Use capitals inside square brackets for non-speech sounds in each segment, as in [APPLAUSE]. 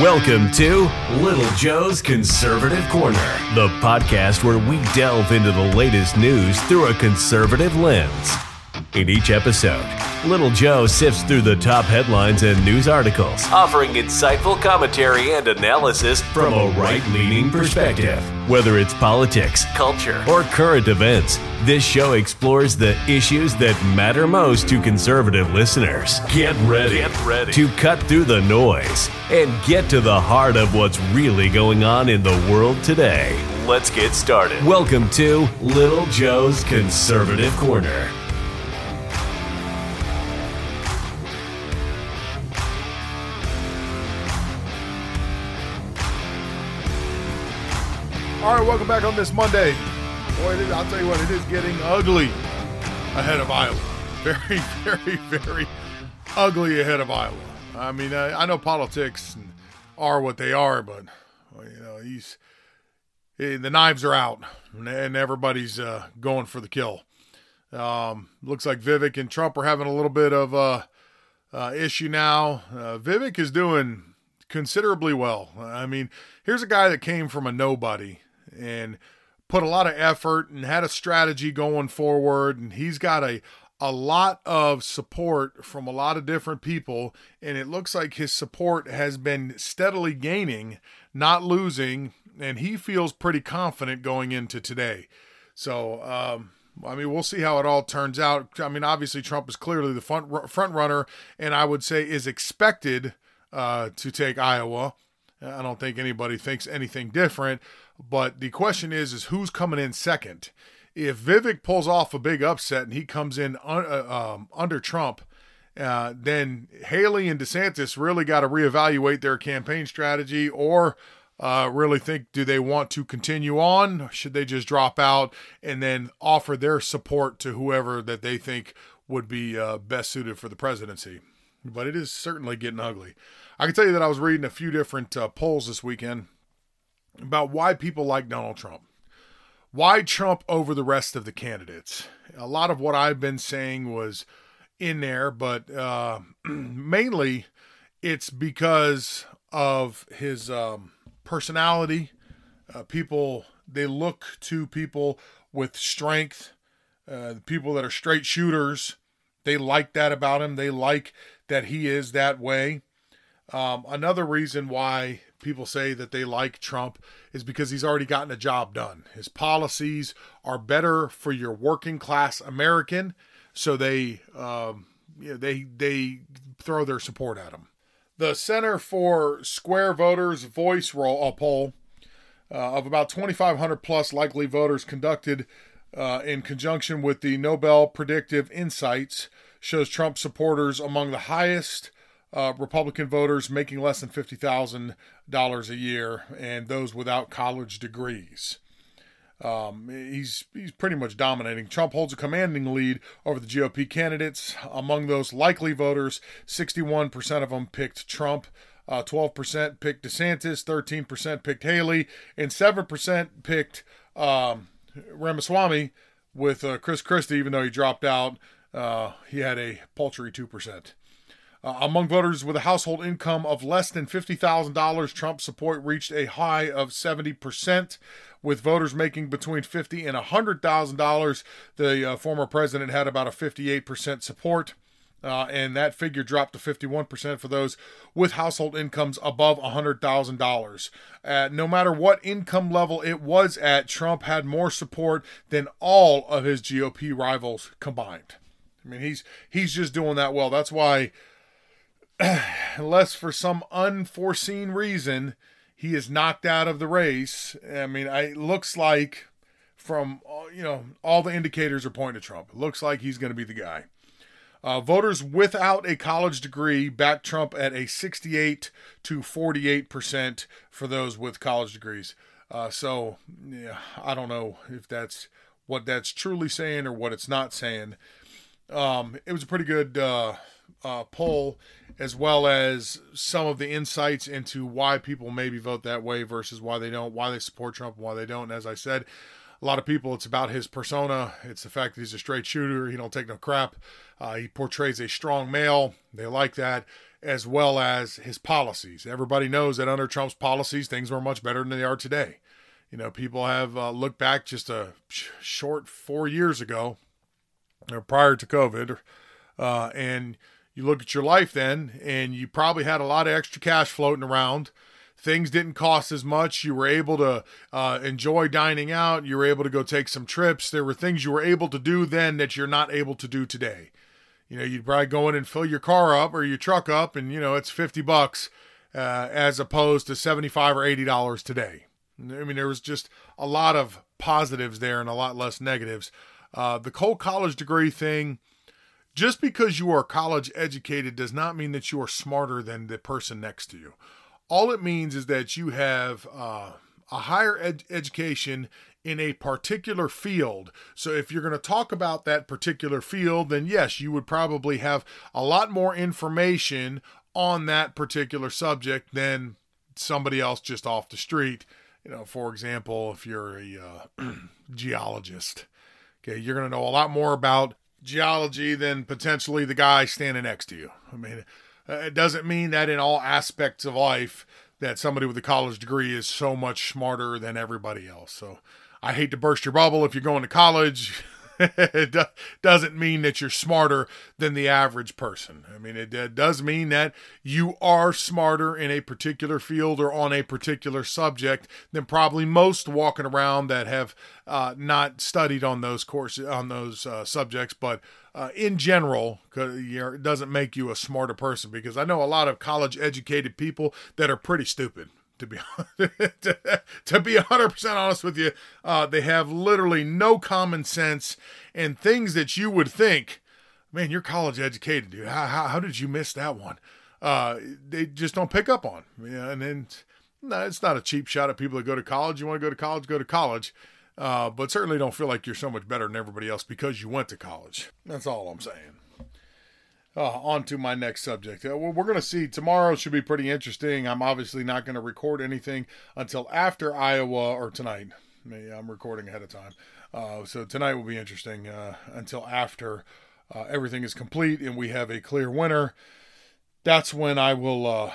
Welcome to Little Joe's Conservative Corner, the podcast where we delve into the latest news through a conservative lens. In each episode, Little Joe sifts through the top headlines and news articles, offering insightful commentary and analysis from a right leaning perspective. Whether it's politics, culture, or current events, this show explores the issues that matter most to conservative listeners. Get ready, get ready to cut through the noise and get to the heart of what's really going on in the world today. Let's get started. Welcome to Little Joe's Conservative Corner. Welcome back on this Monday. Boy, I'll tell you what, it is getting ugly ahead of Iowa. [LAUGHS] Very, very, very ugly ahead of Iowa. I mean, I, I know politics are what they are, but well, you know, he's eh, the knives are out, and everybody's uh, going for the kill. Um, looks like Vivek and Trump are having a little bit of a uh, issue now. Uh, Vivek is doing considerably well. I mean, here's a guy that came from a nobody and put a lot of effort and had a strategy going forward and he's got a a lot of support from a lot of different people and it looks like his support has been steadily gaining not losing and he feels pretty confident going into today so um, I mean, we'll see how it all turns out. I mean, obviously, Trump is clearly the front front runner, and I would say is expected uh, to take Iowa. I don't think anybody thinks anything different. But the question is, is who's coming in second? If Vivek pulls off a big upset and he comes in un, uh, um, under Trump, uh, then Haley and DeSantis really got to reevaluate their campaign strategy or uh, really think do they want to continue on? Should they just drop out and then offer their support to whoever that they think would be uh, best suited for the presidency? But it is certainly getting ugly. I can tell you that I was reading a few different uh, polls this weekend about why people like Donald Trump. Why Trump over the rest of the candidates? A lot of what I've been saying was in there, but uh, [CLEARS THROAT] mainly it's because of his um, personality. Uh, people, they look to people with strength, uh, people that are straight shooters. They like that about him. They like that he is that way. Um, another reason why people say that they like Trump is because he's already gotten a job done. His policies are better for your working class American, so they um, you know, they they throw their support at him. The Center for Square Voters Voice roll, a poll uh, of about 2,500 plus likely voters conducted uh, in conjunction with the Noble Predictive Insights shows Trump supporters among the highest uh, Republican voters making less than $50,000 a year and those without college degrees. Um, he's he's pretty much dominating. Trump holds a commanding lead over the GOP candidates. Among those likely voters, 61% of them picked Trump, uh, 12% picked DeSantis, 13% picked Haley, and 7% picked um, Ramaswamy. With uh, Chris Christie, even though he dropped out, uh, he had a paltry 2%. Uh, among voters with a household income of less than $50,000, Trump's support reached a high of 70%. With voters making between $50 and $100,000, the uh, former president had about a 58% support. Uh, and that figure dropped to 51% for those with household incomes above $100,000. Uh, no matter what income level it was at, Trump had more support than all of his GOP rivals combined. I mean, he's he's just doing that well. That's why [CLEARS THROAT] unless for some unforeseen reason he is knocked out of the race. I mean, I, it looks like from uh, you know all the indicators are pointing to Trump. It looks like he's going to be the guy. Uh, voters without a college degree back Trump at a 68 to 48 percent for those with college degrees. Uh, so yeah, I don't know if that's what that's truly saying or what it's not saying. Um, it was a pretty good uh, uh poll as well as some of the insights into why people maybe vote that way versus why they don't, why they support Trump and why they don't. And as I said, a lot of people, it's about his persona. It's the fact that he's a straight shooter. He don't take no crap. Uh, he portrays a strong male. They like that. as well as his policies. Everybody knows that under Trump's policies, things were much better than they are today. You know, people have uh, looked back just a short four years ago, or prior to COVID, uh, and you look at your life then, and you probably had a lot of extra cash floating around. Things didn't cost as much. You were able to uh, enjoy dining out. You were able to go take some trips. There were things you were able to do then that you're not able to do today. You know, you'd probably go in and fill your car up or your truck up, and you know it's fifty bucks uh, as opposed to seventy five or eighty dollars today. I mean, there was just a lot of positives there and a lot less negatives. Uh, the Cole College degree thing, just because you are college educated does not mean that you are smarter than the person next to you. All it means is that you have uh, a higher ed- education in a particular field. So if you're going to talk about that particular field, then yes, you would probably have a lot more information on that particular subject than somebody else just off the street. You know, for example, if you're a uh, [CLEARS THROAT] geologist, okay, you're going to know a lot more about geology than potentially the guy standing next to you. I mean, uh, it doesn't mean that in all aspects of life that somebody with a college degree is so much smarter than everybody else. So I hate to burst your bubble if you're going to college. [LAUGHS] [LAUGHS] it doesn't mean that you're smarter than the average person. I mean, it does mean that you are smarter in a particular field or on a particular subject than probably most walking around that have uh, not studied on those courses on those uh, subjects. But uh, in general, it doesn't make you a smarter person because I know a lot of college educated people that are pretty stupid to be [LAUGHS] to, be 100% honest with you uh, they have literally no common sense and things that you would think man you're college educated dude. How, how, how did you miss that one? Uh, they just don't pick up on yeah and then no, it's not a cheap shot at people that go to college. You want to go to college go to college. Uh, but certainly don't feel like you're so much better than everybody else because you went to college. That's all i'm saying uh, on to my next subject. Uh, well, we're going to see tomorrow should be pretty interesting. I'm obviously not going to record anything until after Iowa or tonight. I'm recording ahead of time. Uh, so tonight will be interesting uh, until after uh, everything is complete and we have a clear winner. That's when I will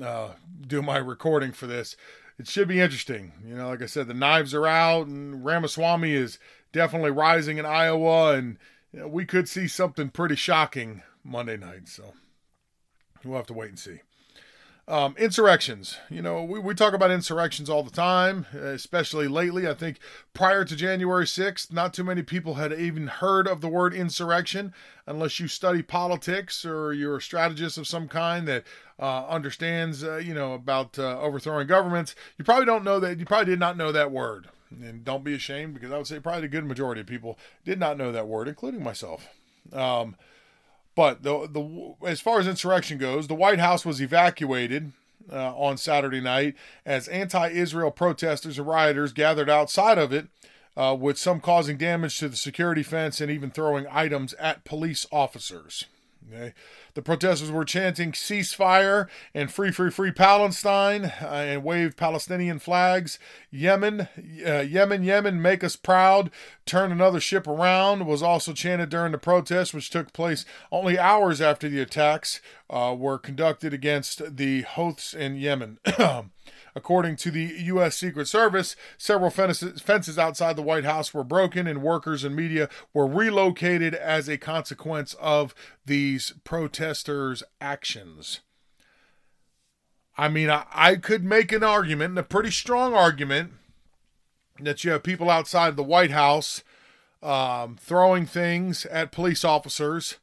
uh, [CLEARS THROAT] do my recording for this. It should be interesting. You know, like I said, the knives are out and Ramaswamy is definitely rising in Iowa and you know, we could see something pretty shocking Monday night. So we'll have to wait and see. Um, insurrections. You know, we, we talk about insurrections all the time, especially lately. I think prior to January 6th, not too many people had even heard of the word insurrection unless you study politics or you're a strategist of some kind that uh, understands, uh, you know, about uh, overthrowing governments. You probably don't know that. You probably did not know that word and don't be ashamed because I would say probably a good majority of people did not know that word, including myself. Um, but the the as far as insurrection goes, the White House was evacuated uh, on Saturday night as anti-Israel protesters and rioters gathered outside of it, uh, with some causing damage to the security fence and even throwing items at police officers. The protesters were chanting ceasefire and free, free, free Palestine uh, and waved Palestinian flags. Yemen, uh, Yemen, Yemen, make us proud. Turn another ship around was also chanted during the protest, which took place only hours after the attacks uh, were conducted against the Houthis in Yemen. [CLEARS THROAT] According to the U.S. Secret Service, several fences outside the White House were broken and workers and media were relocated as a consequence of these protesters' actions. I mean, I, I could make an argument, and a pretty strong argument, that you have people outside the White House um, throwing things at police officers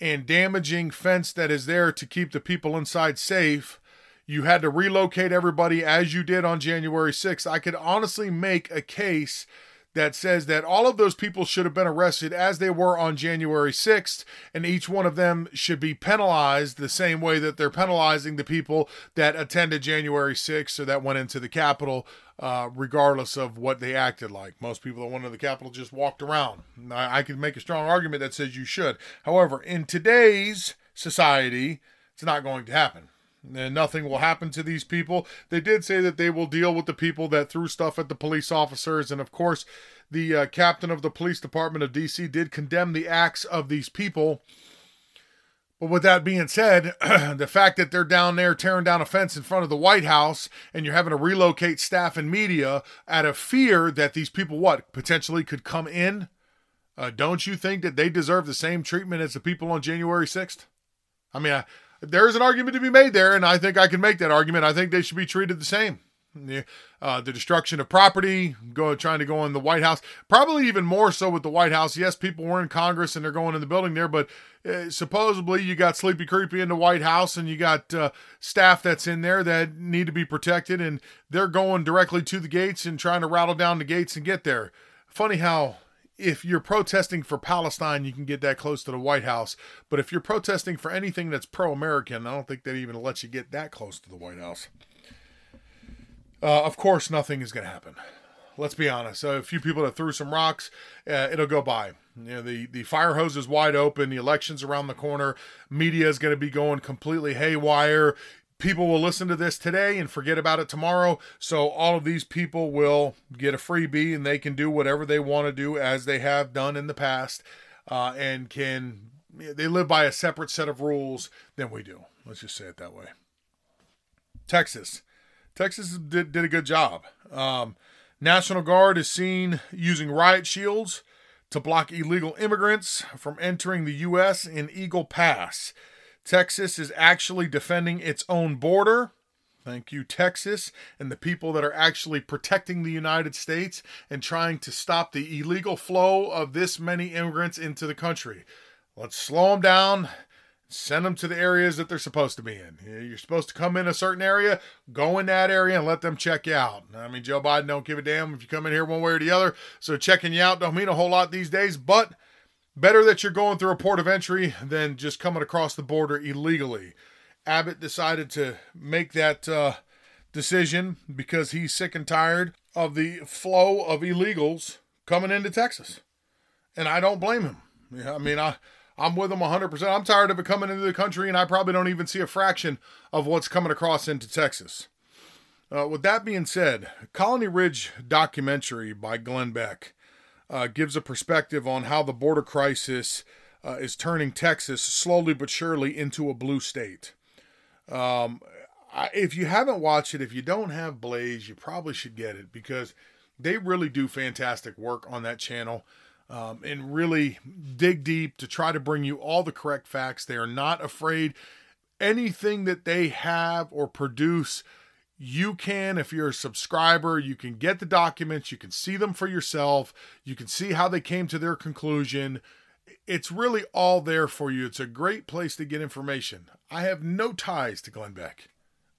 and damaging fence that is there to keep the people inside safe you had to relocate everybody as you did on January 6th. I could honestly make a case that says that all of those people should have been arrested as they were on January 6th, and each one of them should be penalized the same way that they're penalizing the people that attended January 6th or that went into the Capitol, uh, regardless of what they acted like. Most people that went to the Capitol just walked around. I, I could make a strong argument that says you should. However, in today's society, it's not going to happen and nothing will happen to these people. They did say that they will deal with the people that threw stuff at the police officers, and of course, the uh, captain of the police department of DC did condemn the acts of these people. But with that being said, [CLEARS THROAT] the fact that they're down there tearing down a fence in front of the White House and you're having to relocate staff and media out of fear that these people, what, potentially could come in, uh, don't you think that they deserve the same treatment as the people on January 6th? I mean, I, there is an argument to be made there, and I think I can make that argument. I think they should be treated the same uh, the destruction of property, go trying to go in the White House. Probably even more so with the White House. Yes, people were in Congress and they're going in the building there, but uh, supposedly you got Sleepy Creepy in the White House and you got uh, staff that's in there that need to be protected, and they're going directly to the gates and trying to rattle down the gates and get there. Funny how if you're protesting for Palestine, you can get that close to the White House. But if you're protesting for anything that's pro American, I don't think that even lets you get that close to the White House. Uh, of course, nothing is going to happen. Let's be honest. a few people that threw some rocks, uh, it'll go by. You know, the, the fire hose is wide open. The election's around the corner. Media is going to be going completely haywire. People will listen to this today and forget about it tomorrow. So all of these people will get a freebie and they can do whatever they want to do as they have done in the past, uh, and can they live by a separate set of rules than we do. Let's just say it that way. Texas. Texas did, did a good job. Um, National Guard is seen using riot shields to block illegal immigrants from entering the U.S. in Eagle Pass. Texas is actually defending its own border. Thank you, Texas, and the people that are actually protecting the United States and trying to stop the illegal flow of this many immigrants into the country. Let's slow them down send them to the areas that they're supposed to be in. You're supposed to come in a certain area, go in that area and let them check you out. I mean, Joe Biden don't give a damn if you come in here one way or the other. So checking you out don't mean a whole lot these days, but better that you're going through a port of entry than just coming across the border illegally. Abbott decided to make that uh, decision because he's sick and tired of the flow of illegals coming into Texas. And I don't blame him. I mean, I I'm with him 100%. I'm tired of it coming into the country, and I probably don't even see a fraction of what's coming across into Texas. Uh, with that being said, Colony Ridge documentary by Glenn Beck uh, gives a perspective on how the border crisis uh, is turning Texas slowly but surely into a blue state. Um, I, if you haven't watched it, if you don't have Blaze, you probably should get it because they really do fantastic work on that channel um, and really dig deep to try to bring you all the correct facts. They are not afraid. Anything that they have or produce, you can, if you're a subscriber, you can get the documents, you can see them for yourself, you can see how they came to their conclusion. It's really all there for you. It's a great place to get information. I have no ties to Glenn Beck,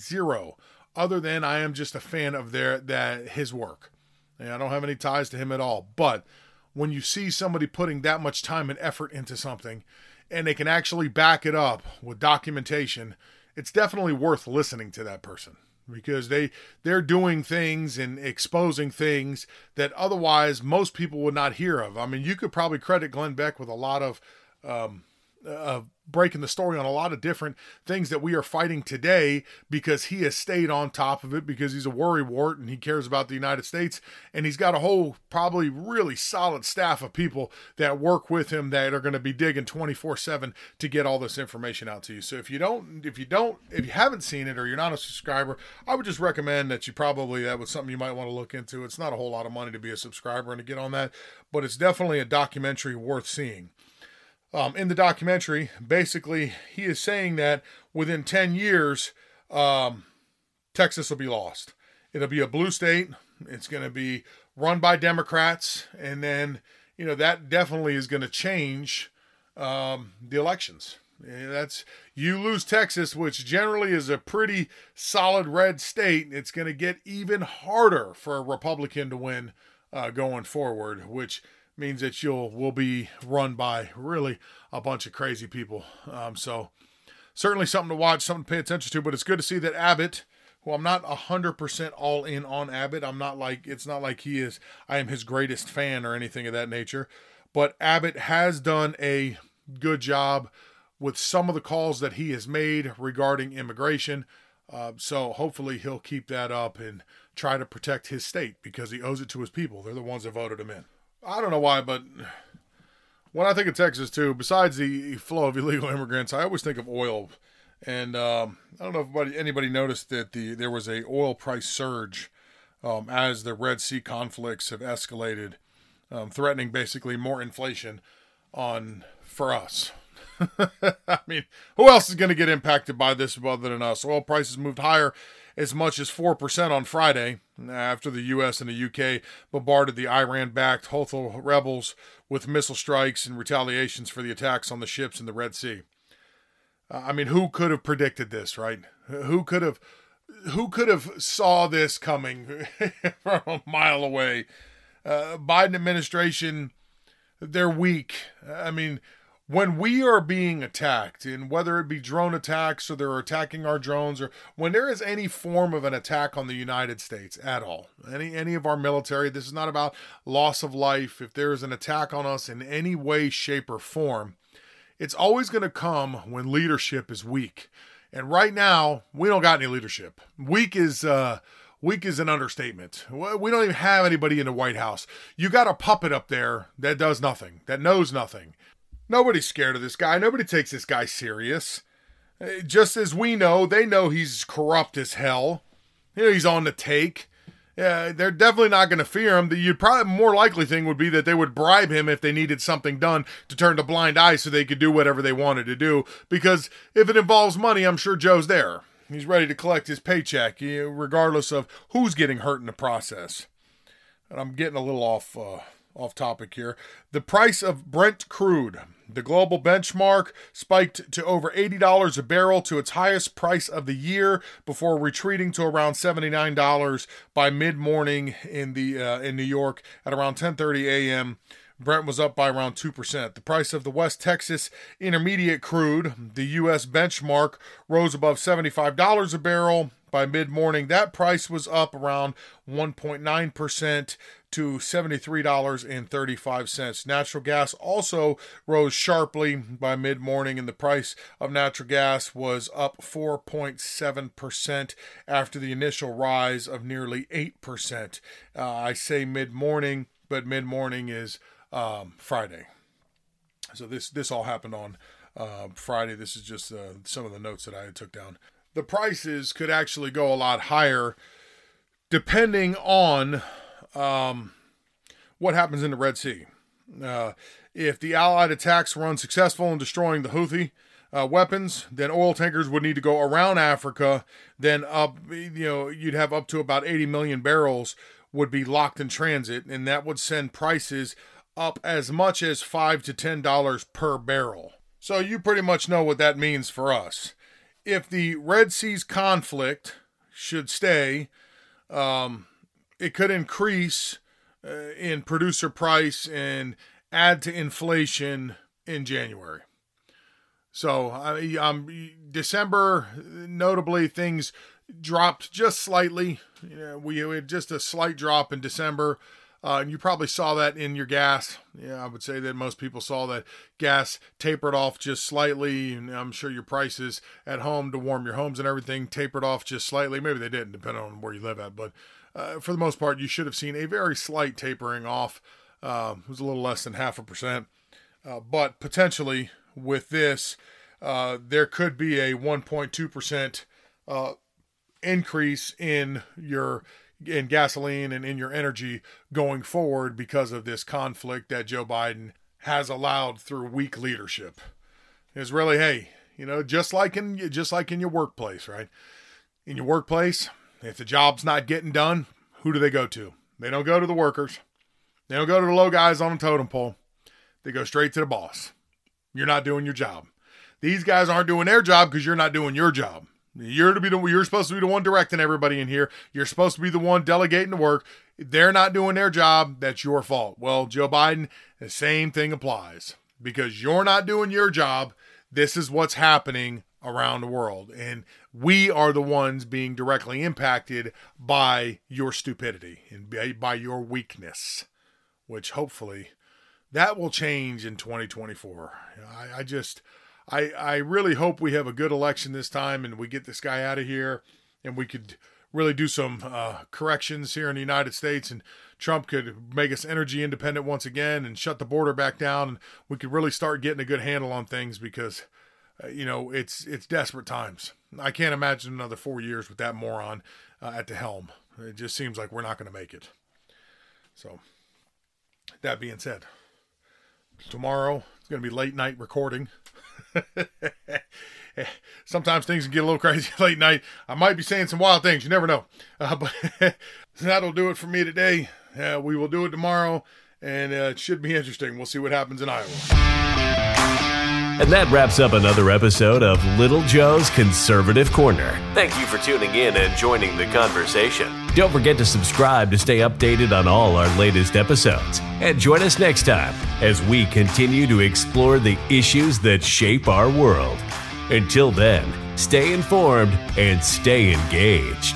zero, other than I am just a fan of their that his work. And I don't have any ties to him at all, but when you see somebody putting that much time and effort into something and they can actually back it up with documentation, it's definitely worth listening to that person because they they're doing things and exposing things that otherwise most people would not hear of. I mean, you could probably credit Glenn Beck with a lot of um, uh, breaking the story on a lot of different things that we are fighting today because he has stayed on top of it because he's a worrywart and he cares about the United States and he's got a whole probably really solid staff of people that work with him that are going to be digging 24/7 to get all this information out to you. So if you don't if you don't if you haven't seen it or you're not a subscriber, I would just recommend that you probably that was something you might want to look into. It's not a whole lot of money to be a subscriber and to get on that, but it's definitely a documentary worth seeing um, in the documentary, basically, he is saying that within 10 years, um, Texas will be lost. It'll be a blue state. It's going to be run by Democrats. And then, you know, that definitely is going to change um, the elections. That's you lose Texas, which generally is a pretty solid red state. It's going to get even harder for a Republican to win uh, going forward, which means that you'll will be run by really a bunch of crazy people. Um, so certainly something to watch, something to pay attention to. But it's good to see that Abbott, who I'm not hundred percent all in on Abbott. I'm not like it's not like he is. I am his greatest fan or anything of that nature. But Abbott has done a good job with some of the calls that he has made regarding immigration. Uh, so hopefully he'll keep that up and try to protect his state because he owes it to his people. They're the ones that voted him in. I don't know why, but when I think of Texas too, besides the flow of illegal immigrants, I always think of oil. And um, I don't know if anybody, noticed that the there was a oil price surge um, as the Red Sea conflicts have escalated, um, threatening basically more inflation on for us. [LAUGHS] I mean, who else is going to get impacted by this other than us? Oil prices moved higher as much as 4% on Friday after the U.S. and the U.K. bombarded the Iran backed Houthi rebels with missile strikes and retaliations for the attacks on the ships in the Red Sea. I mean, who could have predicted this, right? Who could have. Who could have saw this coming [LAUGHS] from a mile away? Uh, Biden administration, they're weak. I mean, when we are being attacked, and whether it be drone attacks or they're attacking our drones, or when there is any form of an attack on the United States at all, any any of our military, this is not about loss of life. If there is an attack on us in any way, shape, or form, it's always going to come when leadership is weak. And right now, we don't got any leadership. Weak is uh weak is an understatement. We don't even have anybody in the White House. You got a puppet up there that does nothing, that knows nothing. Nobody's scared of this guy. Nobody takes this guy serious. Uh, just as we know, they know he's corrupt as hell. You know, he's on the take. Yeah, they're definitely not going to fear him. The you'd probably more likely thing would be that they would bribe him if they needed something done to turn a blind eye so they could do whatever they wanted to do. Because if it involves money, I'm sure Joe's there. He's ready to collect his paycheck, regardless of who's getting hurt in the process. And I'm getting a little off uh, off topic here. The price of Brent crude, the global benchmark, spiked to over $80 a barrel to its highest price of the year before retreating to around $79 by mid-morning in the uh, in New York at around 10:30 a.m. Brent was up by around 2%. The price of the West Texas Intermediate crude, the U.S. benchmark, rose above $75 a barrel by mid morning. That price was up around 1.9% to $73.35. Natural gas also rose sharply by mid morning, and the price of natural gas was up 4.7% after the initial rise of nearly 8%. Uh, I say mid morning, but mid morning is um, Friday. So this this all happened on uh, Friday. This is just uh, some of the notes that I took down. The prices could actually go a lot higher, depending on um, what happens in the Red Sea. Uh, if the Allied attacks were unsuccessful in destroying the Houthi uh, weapons, then oil tankers would need to go around Africa. Then up, you know, you'd have up to about 80 million barrels would be locked in transit, and that would send prices up as much as five to ten dollars per barrel. So you pretty much know what that means for us. If the Red Sea's conflict should stay, um, it could increase uh, in producer price and add to inflation in January. So I, December, notably, things dropped just slightly. You know, we had just a slight drop in December. Uh, and you probably saw that in your gas. Yeah, I would say that most people saw that gas tapered off just slightly. And I'm sure your prices at home to warm your homes and everything tapered off just slightly. Maybe they didn't, depending on where you live at. But uh, for the most part, you should have seen a very slight tapering off. Uh, it was a little less than half a percent. Uh, but potentially with this, uh, there could be a 1.2% uh, increase in your in gasoline and in your energy going forward because of this conflict that Joe Biden has allowed through weak leadership. Is really, hey, you know, just like in just like in your workplace, right? In your workplace, if the job's not getting done, who do they go to? They don't go to the workers. They don't go to the low guys on the totem pole. They go straight to the boss. You're not doing your job. These guys aren't doing their job because you're not doing your job. You're to be the you're supposed to be the one directing everybody in here. You're supposed to be the one delegating the work. They're not doing their job. That's your fault. Well, Joe Biden, the same thing applies because you're not doing your job. This is what's happening around the world, and we are the ones being directly impacted by your stupidity and by your weakness, which hopefully that will change in 2024. I, I just I, I really hope we have a good election this time and we get this guy out of here and we could really do some uh, corrections here in the United States, and Trump could make us energy independent once again and shut the border back down, and we could really start getting a good handle on things because, uh, you know, it's it's desperate times. I can't imagine another four years with that moron uh, at the helm. It just seems like we're not going to make it. So, that being said, tomorrow it's going to be late night recording. [LAUGHS] Sometimes things can get a little crazy [LAUGHS] late night. I might be saying some wild things. You never know. [LAUGHS] Uh, but that'll do it for me today. Uh, we will do it tomorrow, and uh, it should be interesting. We'll see what happens in Iowa. And that wraps up another episode of Little Joe's Conservative Corner. Thank you for tuning in and joining the conversation. Don't forget to subscribe to stay updated on all our latest episodes. And join us next time as we continue to explore the issues that shape our world. Until then, stay informed and stay engaged.